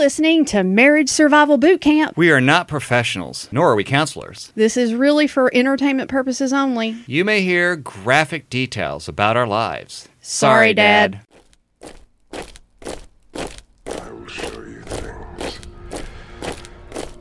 listening to Marriage Survival Boot Camp. We are not professionals, nor are we counselors. This is really for entertainment purposes only. You may hear graphic details about our lives. Sorry, Dad. I will show you things.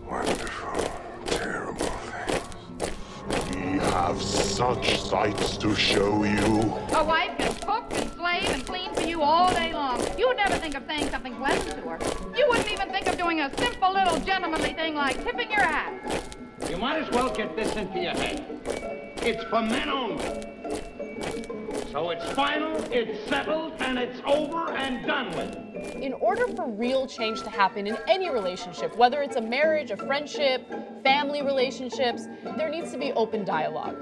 Wonderful, terrible things. We have such sights to show you. A wife can cook and slave and clean for you all day long. You would never think of saying something pleasant to her. You wouldn't even think of doing a simple little gentlemanly thing like tipping your hat. You might as well get this into your head. It's for men only. So it's final, it's settled, and it's over and done with. In order for real change to happen in any relationship, whether it's a marriage, a friendship, family relationships, there needs to be open dialogue.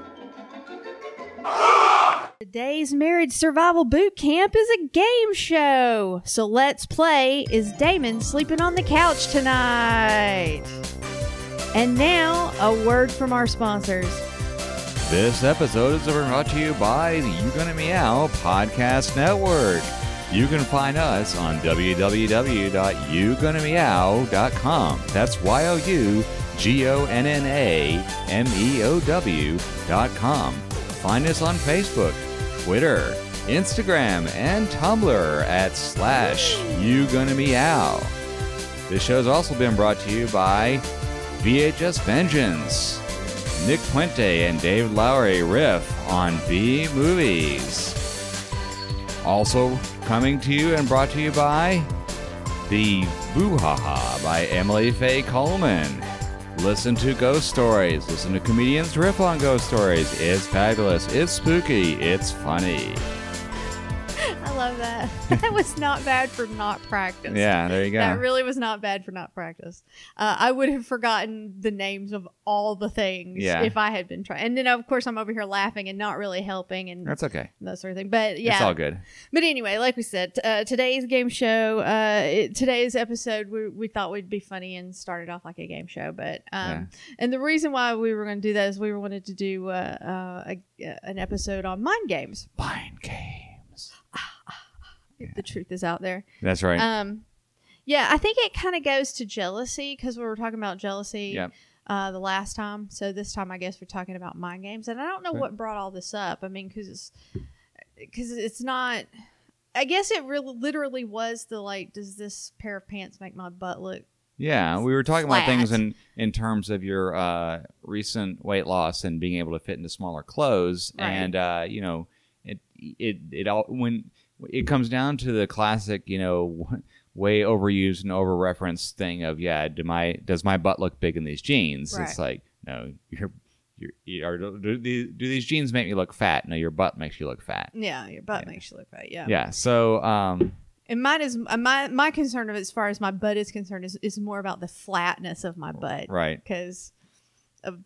Today's Marriage Survival Boot Camp is a game show. So let's play Is Damon Sleeping on the Couch Tonight? And now, a word from our sponsors. This episode is brought to you by the You Gonna Meow Podcast Network. You can find us on www.yougonnameow.com. That's Y O U G O N N A M E O W dot com. Find us on Facebook, Twitter, Instagram, and Tumblr at slash You Gonna Meow. This show has also been brought to you by VHS Vengeance. Nick Puente and Dave Lowry riff on B movies. Also coming to you and brought to you by The Boo by Emily Faye Coleman. Listen to ghost stories. Listen to comedians riff on ghost stories. It's fabulous. It's spooky. It's funny. Love that. that was not bad for not practice. Yeah, there you go. That really was not bad for not practice. Uh, I would have forgotten the names of all the things Yeah. if I had been trying. And then, of course, I'm over here laughing and not really helping and That's okay. that sort of thing. But yeah, It's all good. But anyway, like we said, t- uh, today's game show, uh, it, today's episode, we, we thought would be funny and started off like a game show. But um, and the reason why we were going to do that is we wanted to do uh, uh, a, an episode on mind games. Mind games. If the truth is out there. That's right. Um, yeah, I think it kind of goes to jealousy because we were talking about jealousy Yep. uh, the last time. So this time, I guess we're talking about mind games, and I don't know Right. what brought all this up. I mean, because it's because it's not. I guess it really literally was the like, does this pair of pants make my butt look? Yeah, we were talking about things in in terms of your uh, recent weight loss and being able to fit into smaller clothes, Right. and uh, you know, it it it all when it comes down to the classic, you know, way overused and over referenced thing of yeah, do my does my butt look big in these jeans? It's like no, your your you are, do, these, do these jeans make me look fat? No, your butt makes you look fat. Yeah, your butt makes you look fat. Yeah. Yeah, so um, And mine is uh, my my concern of as far as my butt is concerned is is more about the flatness of my butt. right. Because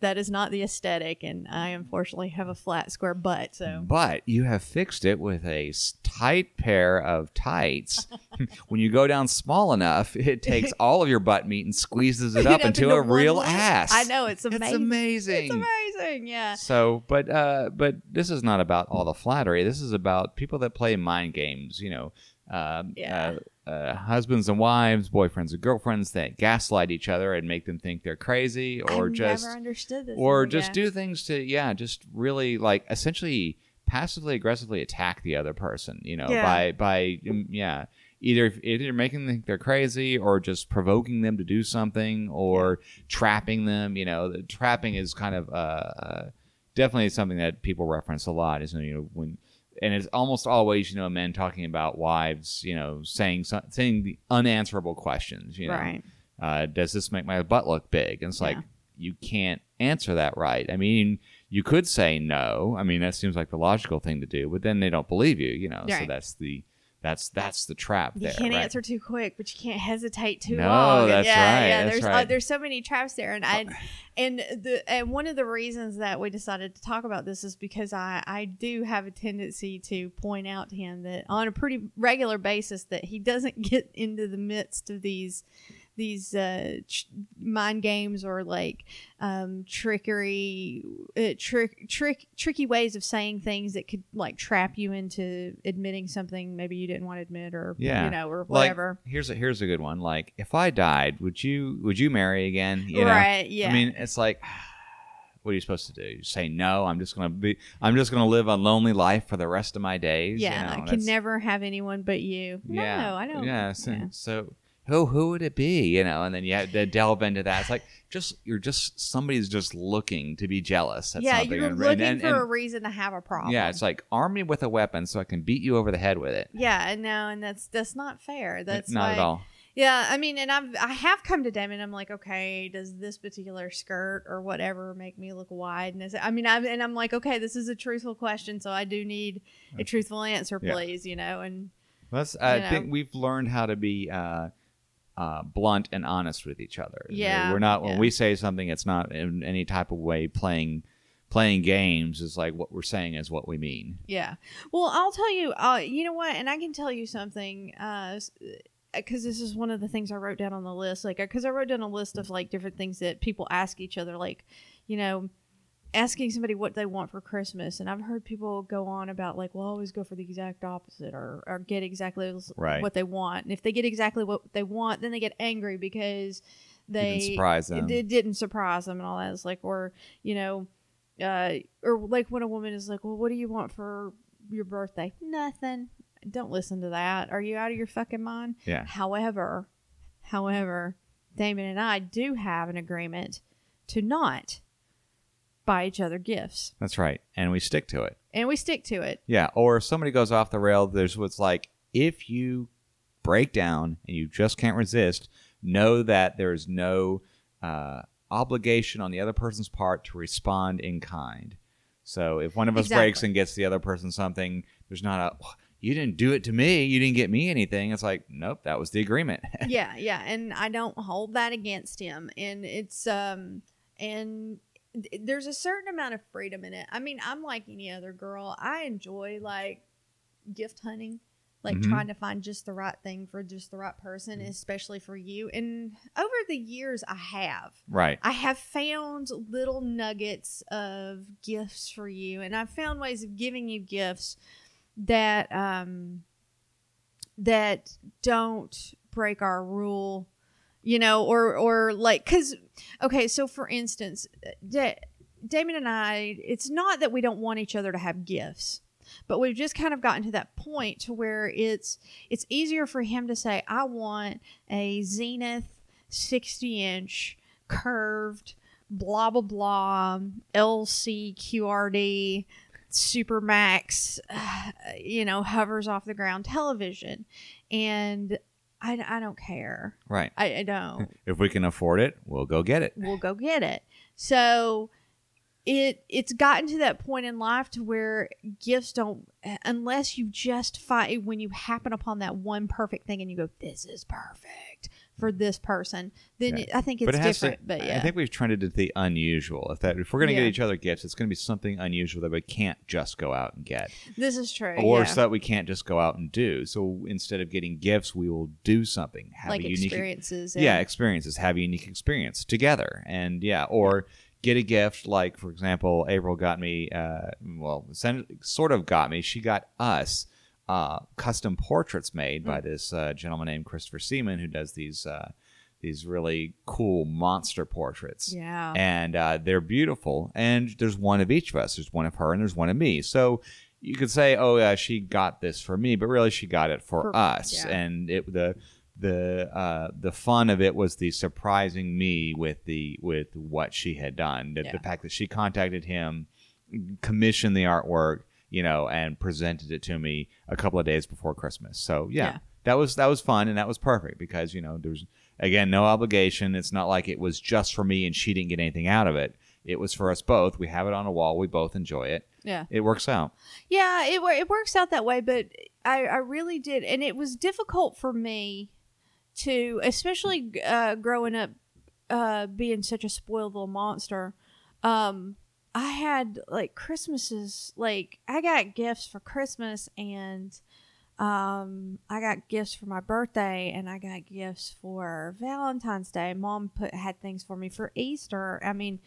that is not the aesthetic, and I unfortunately have a flat square butt. So But you have fixed it with a tight pair of tights. when you go down small enough, it takes all of your butt meat and squeezes it up Up into into a real leg. ass. I know, it's amazing. It's amazing. It's amazing. Yeah. So, but uh, but this is not about all the flattery. This is about people that play mind games. You know, um, Yeah. uh, uh, husbands and wives, boyfriends and girlfriends that gaslight each other and make them think they're crazy, or I've just never understood this. or just yeah. do things to yeah just really like essentially passively aggressively attack the other person you know Yeah. by by um, yeah either either making them think they're crazy or just provoking them to do something or trapping them you know the trapping is kind of uh, uh definitely something that people reference a lot is you know when and it's almost always you know men talking about wives you know saying saying the unanswerable questions you know Right. uh, does this make my butt look big? And it's like you can't answer that right. I mean, you could say no. I mean, that seems like the logical thing to do, but then they don't believe you. You know, so that's the that's that's the trap You there. can't right? answer too quick, but you can't hesitate too No, long. That's yeah, right, Yeah, that's there's uh, there's so many traps there, and I and the and one of the reasons that we decided to talk about this is because I I do have a tendency to point out to him that on a pretty regular basis that he doesn't get into the midst of these these uh, ch- mind games or like um, trickery, uh, trick, trick, tricky ways of saying things that could like trap you into admitting something maybe you didn't want to admit or Yeah. you know or Like, whatever. here's a here's a good one. Like, if I died, would you would you marry again? You know? right? Yeah. I mean, it's like, what are you supposed to do? You say no. I'm just gonna be. I'm just gonna live a lonely life for the rest of my days. you yeah, know, I can never have anyone but you. Yeah, No, I don't. Yeah. So, yeah. so who who would it be? You know, and then you have to delve into that. It's like just you're just somebody's just looking to be jealous. At yeah, something. you're and, looking and- for a reason to have a problem. Yeah, it's like arm me with a weapon so I can beat you over the head with it. yeah, and no, and that's that's not fair. That's not like, at all. Yeah, I mean, and I've I have come to them and I'm like, okay, does this particular skirt or whatever make me look wide? And I mean, I'm and I'm like, okay, this is a truthful question, so I do need a truthful answer, Yeah. please. You know, and That's, I you know. think we've learned how to be uh, uh, blunt and honest with each other. Yeah, we're not when yeah. we say something, it's not in any type of way playing playing games. It's like what we're saying is what we mean. yeah. Well, I'll tell you. Uh, you know what? And I can tell you something. Uh, because this is one of the things I wrote down on the list. Like, because I wrote down a list of like different things that people ask each other. Like, you know, asking somebody what they want for Christmas, and I've heard people go on about like, well, always go for the exact opposite, or or get exactly Right. what they want. And if they get exactly what they want, then they get angry because they Didn't surprise them. It, it didn't surprise them and all that. It's like, or you know, uh, or like when a woman is like, well, what do you want for your birthday? Nothing. Don't listen to that. Are you out of your fucking mind? Yeah. However, however, Damon and I do have an agreement to not buy each other gifts, That's right, and we stick to it. and we stick to it. Yeah, or if somebody goes off the rail, there's what's like if you break down and you just can't resist, know that there's no uh, obligation on the other person's part to respond in kind. So if one of us breaks and gets the other person something, there's not a you didn't do it to me, you didn't get me anything. It's like nope, that was the agreement. yeah, yeah, and I don't hold that against him, and it's um and there's a certain amount of freedom in it. I mean, I'm like any other girl. I enjoy like gift hunting, like Mhm. trying to find just the right thing for just the right person, especially for you. And over the years, I have. right. I have found little nuggets of gifts for you, and I've found ways of giving you gifts that um that don't break our rule, you know, or or like because okay, so for instance, da- Damon and I, it's not that we don't want each other to have gifts. But we've just kind of gotten to that point to where it's it's easier for him to say, I want a Zenith 60 inch curved blah blah blah LC QRD Supermax uh, you know hovers off the ground television and I, I don't care Right. I, I don't If we can afford it, we'll go get it. we'll go get it. So it it's gotten to that point in life to where gifts don't unless you just find when you happen upon that one perfect thing and you go this is perfect for this person then Yeah. it, I think it's but it different. to, but yeah, I think we've trended to the unusual. If that if we're gonna Yeah. get each other gifts, it's gonna be something unusual that we can't just go out and get. this is true. or yeah. so that we can't just go out and do. So instead of getting gifts, we will do something. Have like a unique experiences. yeah, and- experiences. Have a unique experience together, and yeah, or get a gift. Like for example, April got me. Uh, well, sort of got me. She got us. Uh, custom portraits made Mm. by this uh, gentleman named Christopher Seaman, who does these uh, these really cool monster portraits Yeah. and uh, they're beautiful. And there's one of each of us. There's one of her, and there's one of me. So you could say, "Oh, yeah, she got this for me," but really, she got it for, For- us. yeah. And it the the uh, the fun of it was the surprising me with the with what she had done. The, Yeah. the fact that she contacted him, commissioned the artwork, you know, and presented it to me a couple of days before Christmas. So yeah. Yeah. That was that was fun and that was perfect because you know there's again no obligation. It's not like it was just for me and she didn't get anything out of it. It was for us both. We have it on a wall. We both enjoy it. yeah. It works out. Yeah, it it works out that way, but I I really did, and it was difficult for me to, especially uh, growing up, uh, being such a spoiled little monster. Um, I had like Christmases, like I got gifts for Christmas, and um, I got gifts for my birthday and I got gifts for Valentine's Day. Mom put had things for me for Easter. I mean,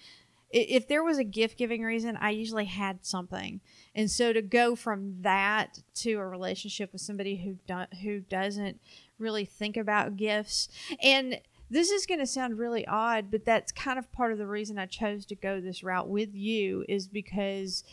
if there was a gift giving reason, I usually had something. And so to go from that to a relationship with somebody who don't, who doesn't really think about gifts and this is going to sound really odd, but that's kind of part of the reason I chose to go this route with you is because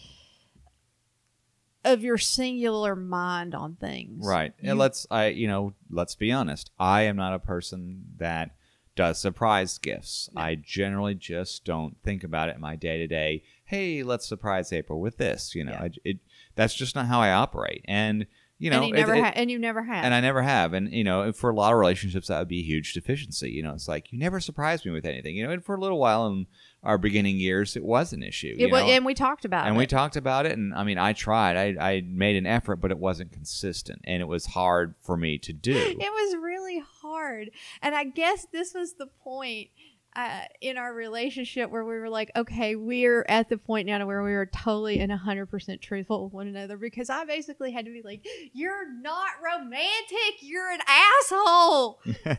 of your singular mind on things. Right. And let's I you know, let's be honest. I am not a person that does surprise gifts. I generally just don't think about it in my day to day. Hey, let's surprise April with this. You know, Yeah. I, it that's just not how I operate. And you know, and you never it- ha- and you never have. and I never have. And you know, for a lot of relationships, that would be a huge deficiency. You know, it's like you never surprised me with anything. You know, and for a little while in our beginning years, it was an issue. you it was, and we talked about it. and it. we talked about it and i mean i tried I, I made an effort but it wasn't consistent and it was hard for me to do it was really hard, and I guess this was the point. Uh, in our relationship, where we were like, okay, we're at the point now to where we were totally and 100% truthful with one another because I basically had to be like, you're not romantic, you're an asshole.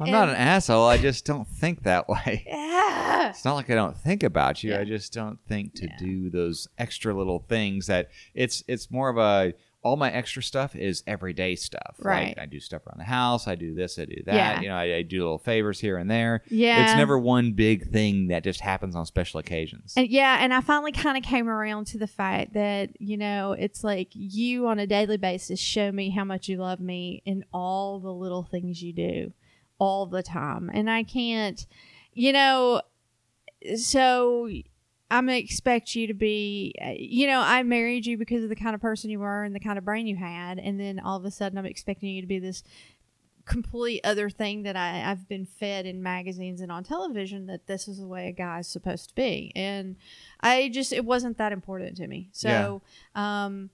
i'm not an asshole i just don't think that way Yeah. it's not like i don't think about you Yeah. i just don't think to Yeah. do those extra little things that it's it's more of a all my extra stuff is everyday stuff Right. like i do stuff around the house i do this i do that Yeah. you know I, I do little favors here and there Yeah. it's never one big thing that just happens on special occasions And yeah, and I finally kind of came around to the fact that, you know, it's like you on a daily basis show me how much you love me in all the little things you do all the time. And I can't, you know, so I'm gonna expect you to be, uh, you know, I married you because of the kind of person you were and the kind of brain you had. And then all of a sudden I'm expecting you to be this complete other thing that I, I've been fed in magazines and on television that this is the way a guy's supposed to be. And I just, it wasn't that important to me. So, um,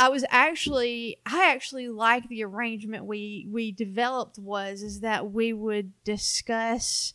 I was actually, I actually like the arrangement we, we developed was, is that we would discuss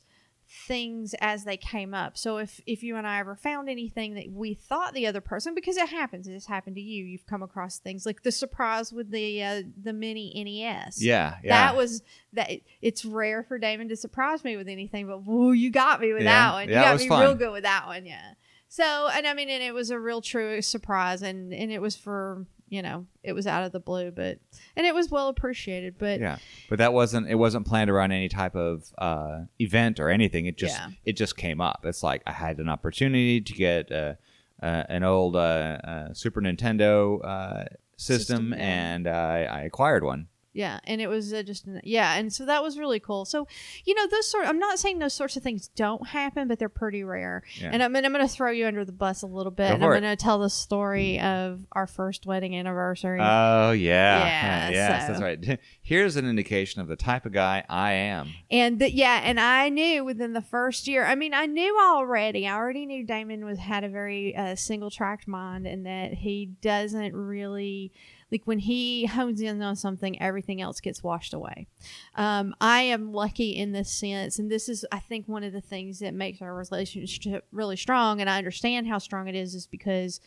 things as they came up. So if if you and I ever found anything that we thought the other person because it happens, it has happened to you. You've come across things like the surprise with the uh, the mini NES. yeah yeah That was that. It's rare for Damon to surprise me with anything, but woo, you got me with Yeah. that one. You Yeah, got was me fun. real good with that one. Yeah. So and I mean, and it was a real true surprise, and and it was for you know it was out of the blue, but and it was well appreciated. But yeah but that wasn't it wasn't planned around any type of uh, event or anything it just Yeah. it just came up it's like i had an opportunity to get uh, uh, an old uh, uh, super nintendo uh, system, System, and uh, I acquired one Yeah, and it was uh, just yeah, and so that was really cool. So, you know, those sort. I'm not saying those sorts of things don't happen, but they're pretty rare. Yeah. And I'm, and I'm going to throw you under the bus a little bit, Go and I'm going to tell the story of our first wedding anniversary. oh yeah Yeah, yes so- that's right here's an indication of the type of guy i am and th- yeah, and I knew within the first year. I mean, I knew already. I already knew Damon was had a very uh, single tracked mind, and that he doesn't really like when he hones in on something, everything else gets washed away. Um, I am lucky in this sense, and this is, I think, one of the things that makes our relationship really strong. And I understand how strong it is, is because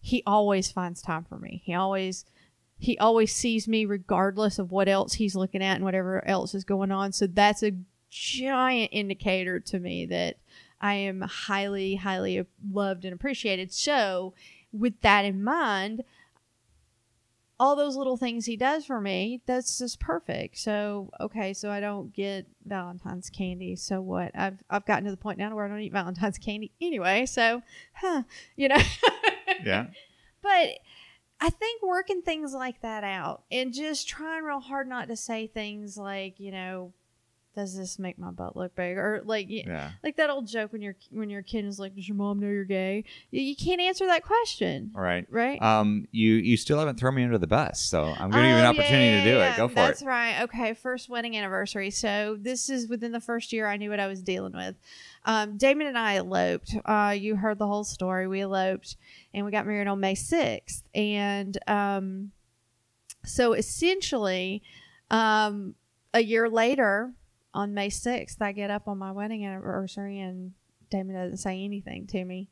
he always finds time for me. He always he always sees me regardless of what else he's looking at and whatever else is going on. So that's a giant indicator to me that I am highly, highly loved and appreciated. So, with that in mind, all those little things he does for me, that's just perfect. So, okay, so I don't get Valentine's candy. So what? I've I've gotten to the point now where I don't eat Valentine's candy anyway. So, huh, you know. yeah But I think working things like that out and just trying real hard not to say things like, you know, does this make my butt look big or like yeah like that old joke when your when your kid is like, does your mom know you're gay? You, you can't answer that question, right right? um you you still haven't thrown me under the bus so i'm giving you an Oh, opportunity yeah, to do yeah, it go for That's it that's right. Okay, first wedding anniversary. So this is within the first year. I knew what I was dealing with. Um, Damon and I eloped. Uh, you heard the whole story. We eloped, and we got married on May sixth. And um, so essentially, um, a year later, on May sixth, I get up on my wedding anniversary, and Damon doesn't say anything to me.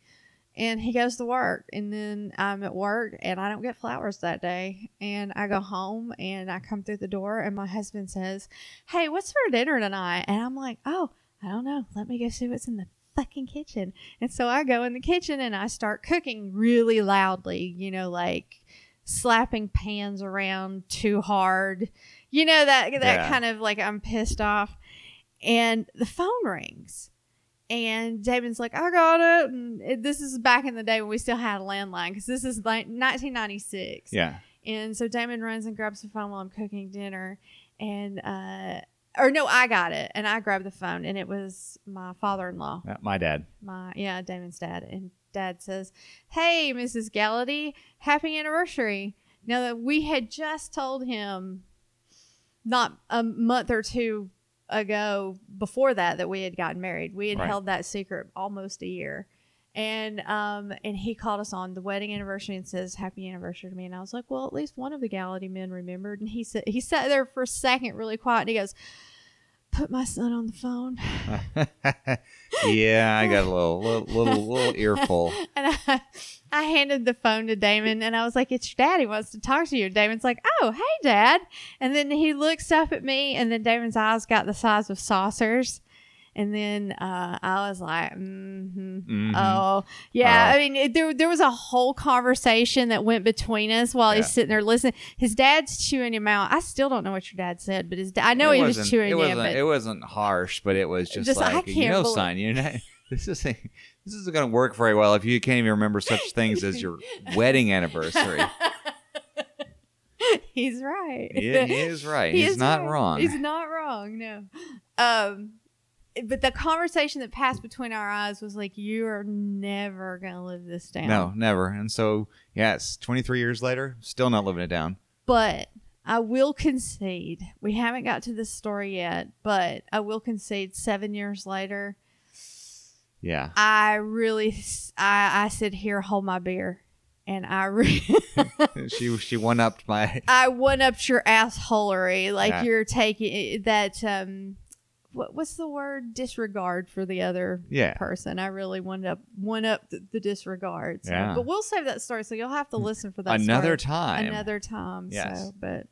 and he goes to work and then i'm at work and i don't get flowers that day. And i go home and i come through the door and my husband says hey what's for dinner tonight? And i'm like oh i don't know. Let me go see what's in the fucking kitchen. And so i go in the kitchen and i start cooking really loudly you know like slapping pans around too hard. You know that that Yeah. kind of like i'm pissed off and the phone rings and Damon's like, I got it. And it, this is back in the day when we still had a landline because this is like 1996. Yeah. And so Damon runs and grabs the phone while I'm cooking dinner. And, uh, or no, I got it. And I grabbed the phone and it was my father in law, Uh, My dad. my, yeah, Damon's dad. And dad says, Hey, Mrs. Gallaty, happy anniversary. Now that we had just told him not a month or two ago before that that we had gotten married. We had Right. held that secret almost a year. And um and he called us on the wedding anniversary and says happy anniversary to me and I was like, "Well, at least one of the Gallaty men remembered." And he said he sat there for a second really quiet and he goes, "Put my son on the phone." yeah, I got a little little little, little earful. And I, I handed the phone to Damon and I was like, It's your dad. He wants to talk to you. Damon's like, Oh, hey, dad. And then he looks up at me, and then Damon's eyes got the size of saucers. And then uh, I was like, mm-hmm. Mhm. Oh, yeah. Oh. I mean, it, there, there was a whole conversation that went between us while Yeah. he's sitting there listening. His dad's chewing him out. I still don't know what your dad said, but his da- I know it he was chewing it him. wasn't, it wasn't harsh, but it was just, Just, I like you know, believe- son, you know, this is this isn't going to work very well if you can't even remember such things as your wedding anniversary. he's right. Yeah, he is right. He He's is not right. wrong. He's not wrong. No. Um, but the conversation that passed between our eyes was like, "You are never gonna live this down." No, never. And so, yes, 23 years later, still not living it down. But I will concede. We haven't got to this story yet, but I will concede. Seven years later, Yeah. I really, I, I said, "Here, hold my beer," and I re- she she one upped my I one upped your assholery. Like Yeah. you're taking that. um what, What's the word? Disregard for the other Yeah. person. I really one up one up the, the disregard. So, Yeah. But we'll save that story, so you'll have to listen for that another story time. Another time. Yes. So, but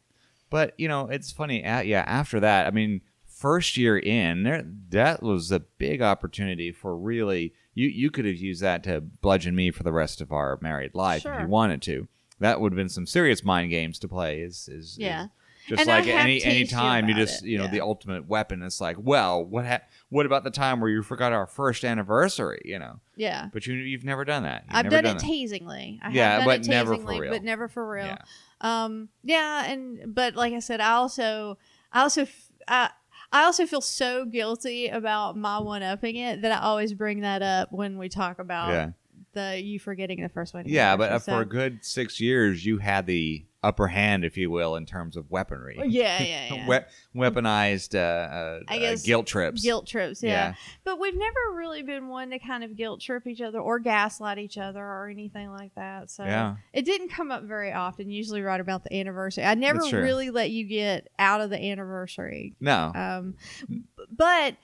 But you know, it's funny. Uh, yeah, after that, I mean, first year in, there that was a big opportunity for really. You you could have used that to bludgeon me for the rest of our married life if you wanted to. That would have been some serious mind games to play. Is is Yeah. is just And like any any teased you time you just it, you know yeah. the ultimate weapon. It's like, well, what ha- what about the time where you forgot our first anniversary? You know, yeah. but you you've never done that. You've I've never done, it that. teasingly. I Yeah, have done but it never for real. But never for real. Yeah. Um. Yeah, and but like I said, I also, I also, f- I, I also feel so guilty about my one upping it that I always bring that up when we talk about Yeah. the you forgetting the first one. Yeah, but uh, So- for a good six years, you had the upper hand, if you will, in terms of weaponry. yeah, yeah, yeah. We- weaponized uh, uh, I uh, guess guilt trips. Guilt trips, yeah. Yeah. But we've never really been one to kind of guilt trip each other or gaslight each other or anything like that. So Yeah. it didn't come up very often, usually right about the anniversary. I never really let you get out of the anniversary. No. Um, but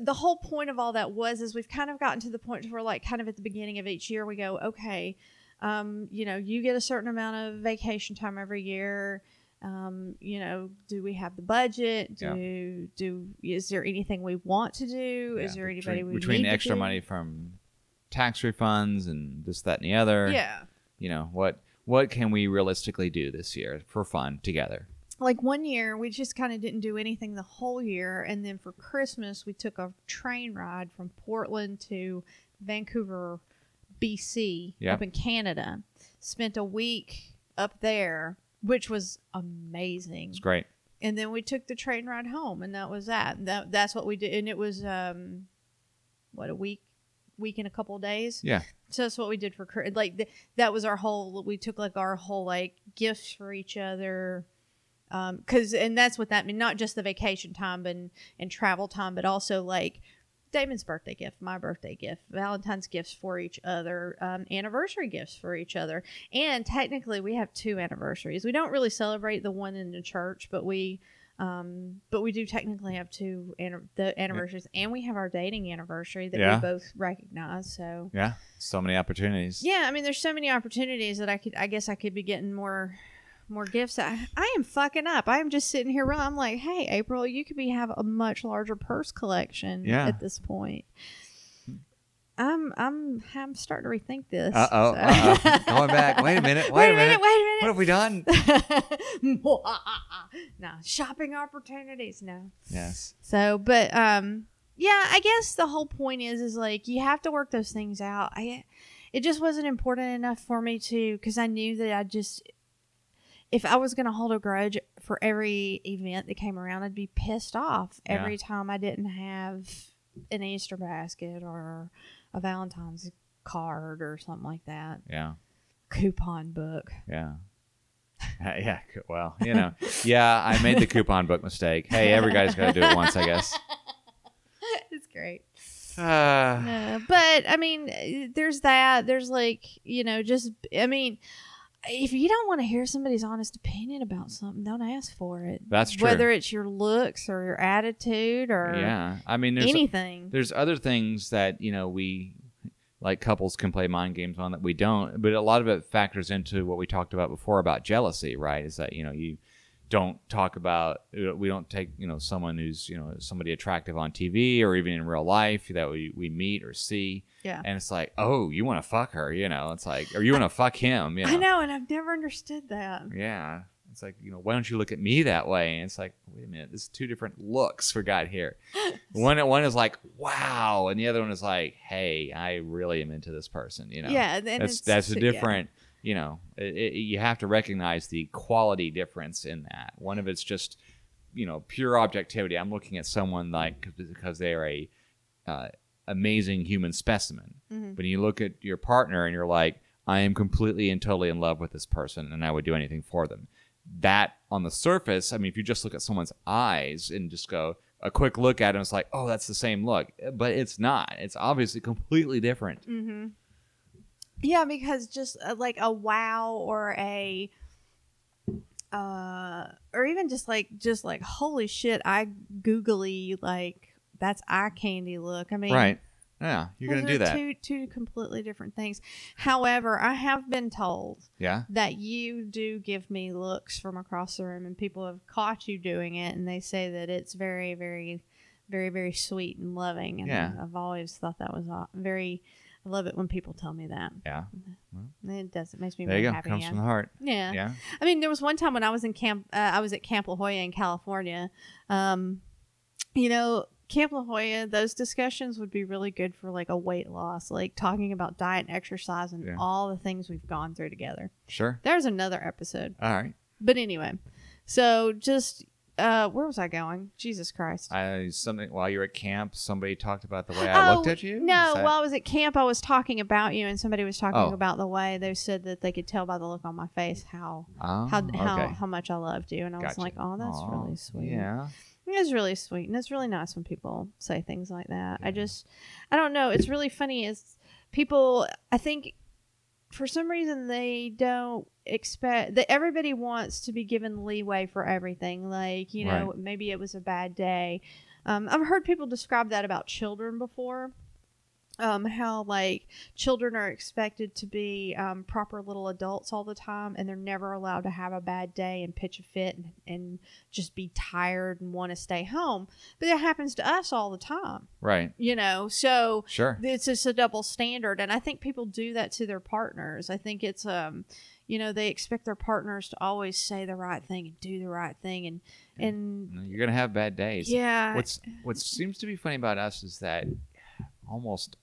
the whole point of all that was is we've kind of gotten to the point where like kind of at the beginning of each year we go, okay, um, you know, you get a certain amount of vacation time every year. Um, you know, do we have the budget? Do Yeah. do is there anything we want to do? is Yeah, there between, anybody we between need to extra money from tax refunds and this, that, and the other? Yeah. You know what? What can we realistically do this year for fun together? like one year we just kind of didn't do anything the whole year and then for christmas we took a train ride from portland to vancouver bc Yeah. up in canada spent a week up there which was amazing It's great. and then we took the train ride home and that was that that that's what we did and it was um what a week week and a couple of days Yeah. so that's what we did for like th- that was our whole we took like our whole like gifts for each other um because and that's what that mean not just the vacation time and and travel time but also like Damon's birthday gift, my birthday gift, Valentine's gifts for each other, um, anniversary gifts for each other. And technically, we have two anniversaries. We don't really celebrate the one in the church, but we Um, but we do technically have two anni- the anniversaries, and we have our dating anniversary that Yeah. we both recognize. So Yeah. So many opportunities. yeah, I mean, there's so many opportunities that I could. I guess I could be getting more, more gifts. I, I am fucking up. I am just sitting here. I'm like, hey, April, you could be have a much larger purse collection. Yeah. At this point, I'm I'm I'm starting to rethink this. Uh oh. so- Uh oh. Going back. Wait a minute. Wait, a minute. Wait a minute. What have we done? no shopping opportunities. No. yes. So, but um, yeah, I guess the whole point is, is like you have to work those things out. I, it just wasn't important enough for me to, because I knew that I just, if I was gonna hold a grudge for every event that came around, I'd be pissed off Yeah. every time I didn't have an Easter basket or a Valentine's card or something like that. Yeah. Coupon book. Yeah. Uh, yeah. Well, you know. Yeah, I made the coupon book mistake. Hey, every guy's got to do it once, I guess. it's great. Uh, Uh, but I mean, there's that. There's like, you know, just I mean, if you don't want to hear somebody's honest opinion about something, don't ask for it. That's true. Whether it's your looks or your attitude or yeah. I mean, there's anything. there's other things that you know we like couples can play mind games on that we don't but a lot of it factors into what we talked about before about jealousy right is that you know you don't talk about we don't take you know someone who's you know somebody attractive on tv or even in real life that we, we meet or see. Yeah. and it's like oh you want to fuck her you know? It's like or you want to fuck him you know I know, and I've never understood that. yeah. It's like you know why don't you look at me that way? And it's like wait a minute this is two different looks we got here. One one is like wow. And the other one is like hey i really am into this person you know? Yeah, and that's it's that's a yeah. You know it, it, you have to recognize the quality difference in that. One of it's just you know pure objectivity. I'm looking at someone like because they are a uh, amazing human specimen. Mhm. but you look at your partner and you're like i am completely and totally in love with this person and i would do anything for them. That on the surface i mean if you just look at someone's eyes and just go a quick look at it it's like oh that's the same look. But it's not. It's obviously completely different. Mm-hmm. Yeah, because just uh, like a wow or a, uh, or even just like just like holy shit, I googly like that's eye candy look. I mean, right yeah you're gonna do that Two two completely different things. However, I have been told yeah that you do give me looks from across the room, and people have caught you doing it, and they say that it's very, very, very, very sweet and loving. And Yeah. I've always thought that was very. I love it when people tell me that. yeah It does. It makes me there very you go happy. comes yeah. from the heart yeah. yeah I mean, there was one time when I was in camp. Uh, I was at Camp La Jolla in California. Um, you know, Camp La Jolla. Those discussions would be really good for like a weight loss, like talking about diet and exercise and Yeah. all the things we've gone through together. sure There's another episode. all right But anyway, so just uh, where was I going? Jesus Christ. I something while you were at camp, somebody talked about the way I looked at you. Oh, No, that- while I was at camp, I was talking about you, and somebody was talking Oh. about the way they said that they could tell by the look on my face how oh, how how, okay. how much I loved you, and I was like, oh, that's Aw, really sweet. Yeah, It's really sweet, and it's really nice when people say things like that. I just, I don't know. It's really funny. Is people? I think for some reason they don't expect that everybody wants to be given leeway for everything. Like you know, Right. maybe it was a bad day. Um, I've heard people describe that about children before. Um, how like children are expected to be um, proper little adults all the time, and they're never allowed to have a bad day and pitch a fit and, and just be tired and want to stay home. But it happens to us all the time, right. you know. So Sure. it's just a double standard, and I think people do that to their partners. I think it's um, you know, they expect their partners to always say the right thing and do the right thing, and and You're gonna have bad days. yeah, What's what seems to be funny about us is that almost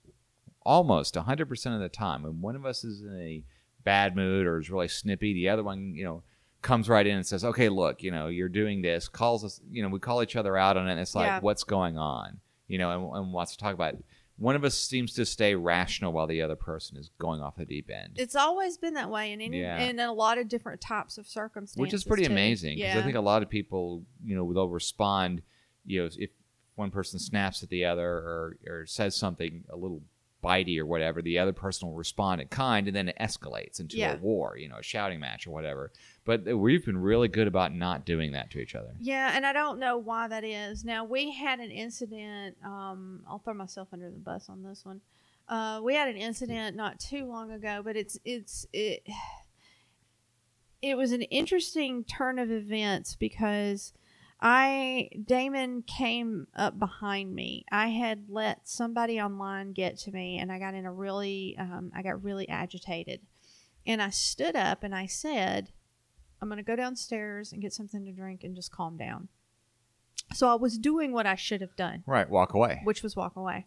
almost 100% of the time when one of us is in a bad mood or is really snippy the other one you know comes right in and says okay look you know you're doing this calls us you know we call each other out on it and it's like Yeah. what's going on you know and, and wants to talk about it. one of us seems to stay rational while the other person is going off the deep end It's always been that way in any Yeah. in a lot of different types of circumstances, which is pretty too. amazing because Yeah, I think a lot of people, you know, they'll respond, you know, if one person snaps at the other or, or says something a little bitey or whatever, the other person will respond in kind, and then it escalates into Yeah. a war, you know, a shouting match or whatever. But we've been really good about not doing that to each other. Yeah, and I don't know why that is. Now we had an incident. Um, I'll throw myself under the bus on this one. Uh, we had an incident not too long ago, but it's it's it. It was an interesting turn of events because I Damon came up behind me. I had let somebody online get to me, and I got in a really um, I got really agitated, and I stood up and I said, I'm going to go downstairs and get something to drink and just calm down. So I was doing what I should have done, Right, walk away. which was walk away.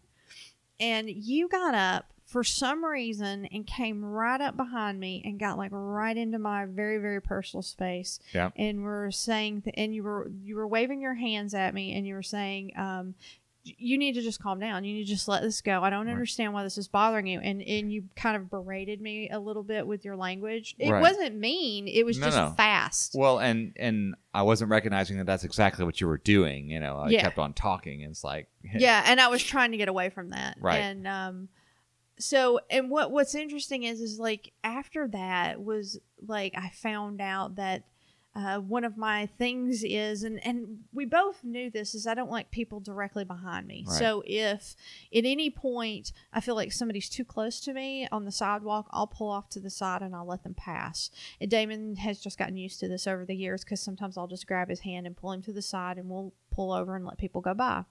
And you got up for some reason and came right up behind me and got like right into my very very personal space Yeah. and were saying th- and you were you were waving your hands at me and you were saying um you need to just calm down. You need to just let this go. I don't understand why this is bothering you. And and you kind of berated me a little bit with your language. It Right. wasn't mean. It was No, just no. fast. Well, and and I wasn't recognizing that that's exactly what you were doing. You know, I Yeah. kept on talking. And it's like, yeah and i was trying to get away from that Right. and um so and what what's interesting is is like after that was like i found out that uh, one of my things is and and we both knew this is i don't like people directly behind me. Right. so if at any point i feel like somebody's too close to me on the sidewalk i'll pull off to the side and i'll let them pass. And damon has just gotten used to this over the years because sometimes i'll just grab his hand and pull him to the side and we'll pull over and let people go by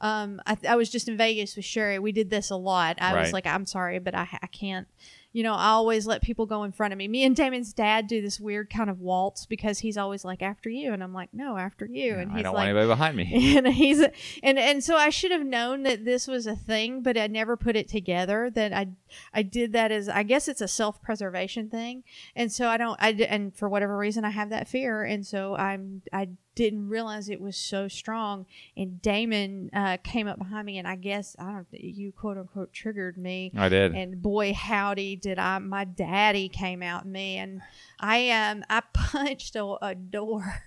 um, I, I was just in Vegas with Sherry. We did this a lot. I Right. was like, I'm sorry, but I, I can't. You know, I always let people go in front of me. Me and Damon's dad do this weird kind of waltz because he's always like after you, and I'm like, no, after you, and I he's don't like, want anybody behind me. and he's and and so I should have known that this was a thing, but I never put it together. That I I did that as I guess it's a self preservation thing, and so I don't I d- and for whatever reason I have that fear, and so I'm I didn't realize it was so strong. And Damon uh, came up behind me, and I guess I don't you quote unquote triggered me. I did. And boy, howdy, did I! My daddy came out me, and I um I punched a, a door.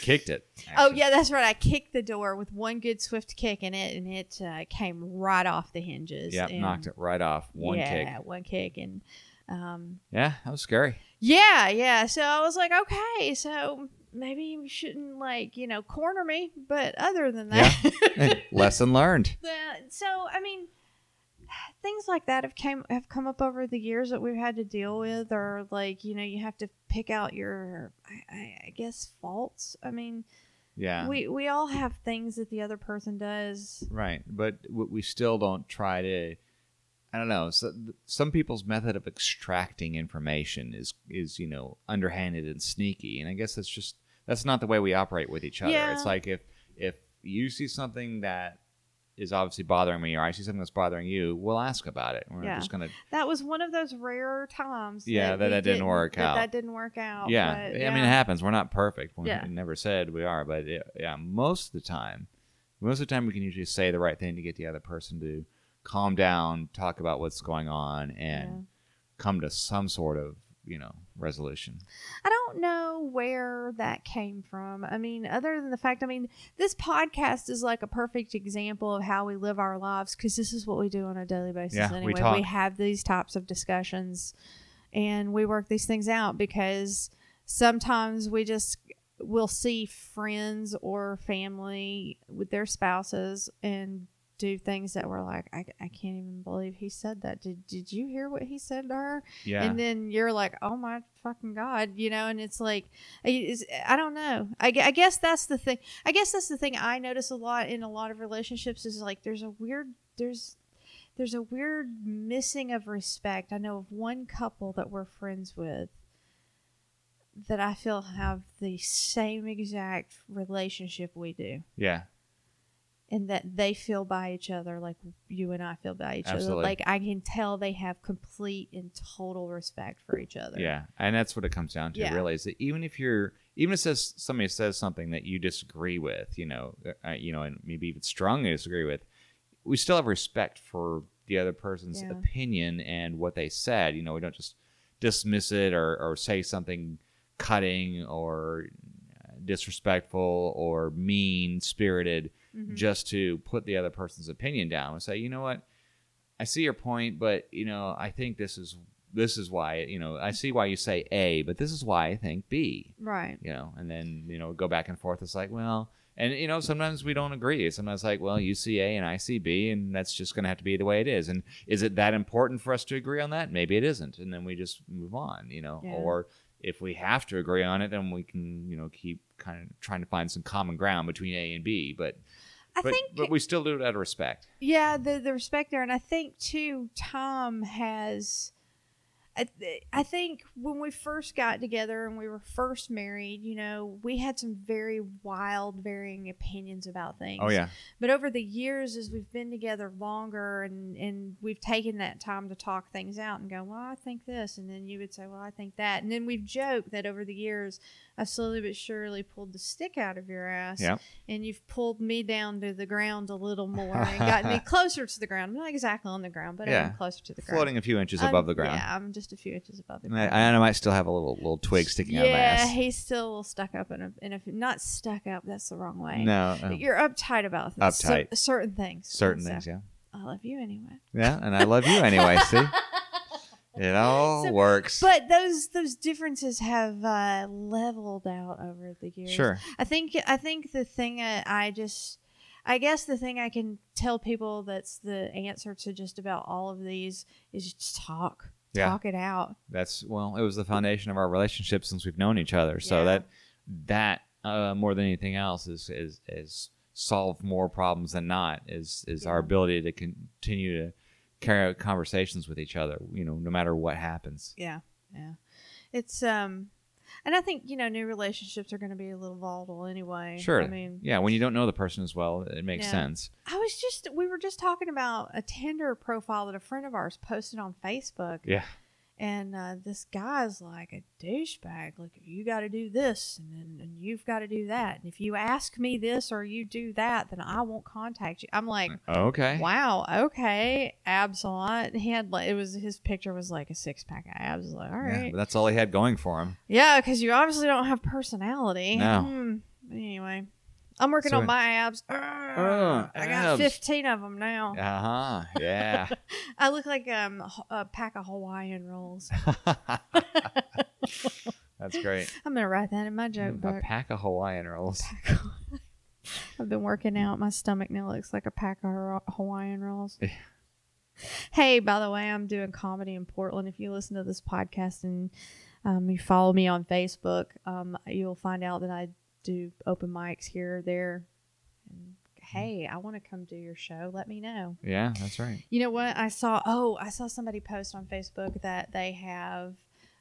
Kicked it. Oh yeah, that's right. I kicked the door with one good swift kick in it, and it uh, came right off the hinges. Yeah, knocked it right off. One yeah, kick. Yeah, one kick, and um, Yeah, that was scary. yeah, yeah. So I was like, okay, so maybe you shouldn't like you know corner me, but other than that, Lesson learned. so I mean, things like that have came have come up over the years that we've had to deal with, or like you know you have to pick out your, I, I, I guess faults. I mean. Yeah. We we all have things that the other person does. Right, but we still don't try to. I don't know. So, some people's method of extracting information is is you know underhanded and sneaky, and I guess that's just that's not the way we operate with each other. Yeah. It's like if if you see something that is obviously bothering me, or I see something that's bothering you, we'll ask about it. We're Yeah. just gonna. That was one of those rare times. Yeah, that we that didn't work that out. That didn't work out. Yeah, but, I mean it happens. We're not perfect. We Yeah. never said we are, but it, yeah, most of the time, most of the time we can usually say the right thing to get the other person to calm down, talk about what's going on, and Yeah. come to some sort of you know resolution. I don't know where that came from. I mean, other than the fact, I mean, this podcast is like a perfect example of how we live our lives because this is what we do on a daily basis Yeah, we anyway. talk. have these types of discussions and we work these things out because sometimes we just will see friends or family with their spouses and do things that we're like, I, I can't even believe he said that. Did, did you hear what he said to her? Yeah, and then you're like, oh my fucking god, you know, and it's like, I- I don't know. I, I guess that's the thing. I guess that's the thing I notice a lot in a lot of relationships is like there's a weird there's there's a weird missing of respect. I know of one couple that we're friends with that I feel have the same exact relationship we do. yeah, And that they feel by each other like you and I feel by each Absolutely. other. Like I can tell they have complete and total respect for each other. yeah, and that's what it comes down to. Yeah. Really, is that even if you're even if says somebody says something that you disagree with, you know, uh, you know, and maybe even strongly disagree with, we still have respect for the other person's Yeah. opinion and what they said. You know, we don't just dismiss it or, or say something cutting or uh, disrespectful or mean spirited Mhm. just to put the other person's opinion down and say, you know what, I see your point, but you know, I think this is this is why you know I see why you say A, but this is why I think B. Right. You know, and then you know go back and forth. It's like, well, and you know sometimes we don't agree. Sometimes it's like, well, you see A and I see B, and that's just going to have to be the way it is. And is it that important for us to agree on that? Maybe it isn't, and then we just move on. You know, Yeah. or if we have to agree on it, then we can you know keep kind of trying to find some common ground between A and B. But I but, think but we still do it out of respect. Yeah, the the respect there, and I think too, Tom has. I, I think when we first got together and we were first married, you know, we had some very wild, varying opinions about things. Oh yeah, But over the years, as we've been together longer and, and we've taken that time to talk things out and go, well, I think this. And then you would say, well, I think that. And then we've joked that over the years, I've slowly but surely pulled the stick out of your ass. Yep. And you've pulled me down to the ground a little more and gotten me closer to the ground. I'm Not exactly on the ground, but Yeah. I'm closer to the ground. floating a few inches I'm- above the ground. Yeah, I'm just a few inches above the And I, ground. and I might still have a little little twig sticking out of my yeah, ass. he's still a little stuck up, and if, and if not stuck up, that's the wrong way. No, no. You're uptight about things. cer- Uptight. certain things. certain So, things. Yeah, I love you anyway. yeah, and I love you anyway. See, it all So- works. But those those differences have uh, leveled out over the years. Sure. I think I think the thing I just I guess the thing I can tell people that's the answer to just about all of these is just talk. Yeah. Talk it out. That's well, it was the foundation of our relationship since we've known each other. So Yeah. that that uh, more than anything else is is is solve more problems than not. Is is our ability to continue to carry out conversations with each other. You know, no matter what happens. Yeah. Yeah. It's um and I think, you know, new relationships are gonna be a little volatile anyway. Sure. I mean yeah, when you don't know the person as well, it makes Yeah. sense. I was just we were just talking about a Tinder profile that a friend of ours posted on Facebook. Yeah. And uh, this guy's like a douchebag. Like, you got to do this, and then and you've got to do that. And if you ask me this or you do that, then I won't contact you. I'm like, Okay. wow, okay, abs a lot. He had like it was his picture was like a six pack of abs. Like, all Yeah, but that's all he had going for him. yeah, because you obviously don't have personality. No. Hmm. Anyway, I'm working So- on my abs. Uh, I got abs. 15 of them now. Uh huh. Yeah. I look like um a pack of Hawaiian rolls. That's great. I'm gonna write that in my joke A book. pack of Hawaiian rolls. I've been working out. My stomach now looks like a pack of Hawaiian rolls. Yeah. Hey, by the way, I'm doing comedy in Portland. If you listen to this podcast and um, you follow me on Facebook, um, you'll find out that I do open mics here or there. And hey, I want to come do your show. Let me know. Yeah, that's right. You know what? I saw. Oh, I saw somebody post on Facebook that they have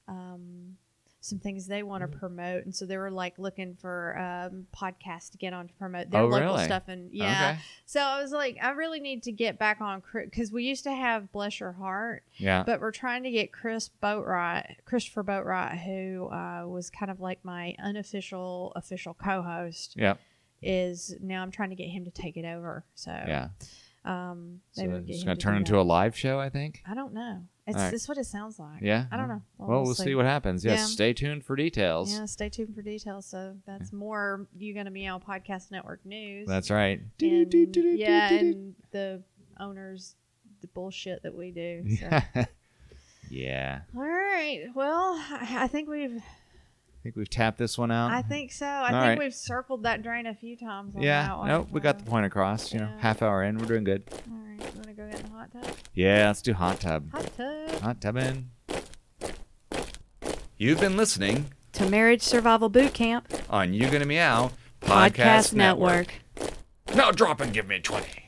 um, some things they want to promote, and so they were like looking for um, podcasts to get on to promote their Oh, local really? stuff. And yeah, Okay. so I was like, I really need to get back on because we used to have Bless Your Heart, Yeah. but we're trying to get Chris Boatwright, Christopher Boatwright, who uh, was kind of like my unofficial official co-host. Yep. Is now I'm trying to get him to take it over. So Yeah. Um, So it's going to turn into that. a live show, I think. I don't know. It's right. this what it sounds like. Yeah. I don't know. Well, we'll, see. what happens. Yes. Yeah. Stay tuned for details. Yeah, stay tuned for details. So that's more you going to be on Podcast Network News. That's right. and, yeah, and the owners, the bullshit that we do. So. yeah. All right. Well, I, I think we've. I think we've tapped this one out. I think so. I All think right. we've circled that drain a few times. On yeah. That one. Nope. We got the point across. You know, half hour in, we're doing good. All right. You want to go get in the hot tub? Yeah. Let's do hot tub. Hot tub. Hot tub in. You've been listening To Marriage Survival Boot Camp on You Gonna Meow Podcast Network. Now drop and give me twenty.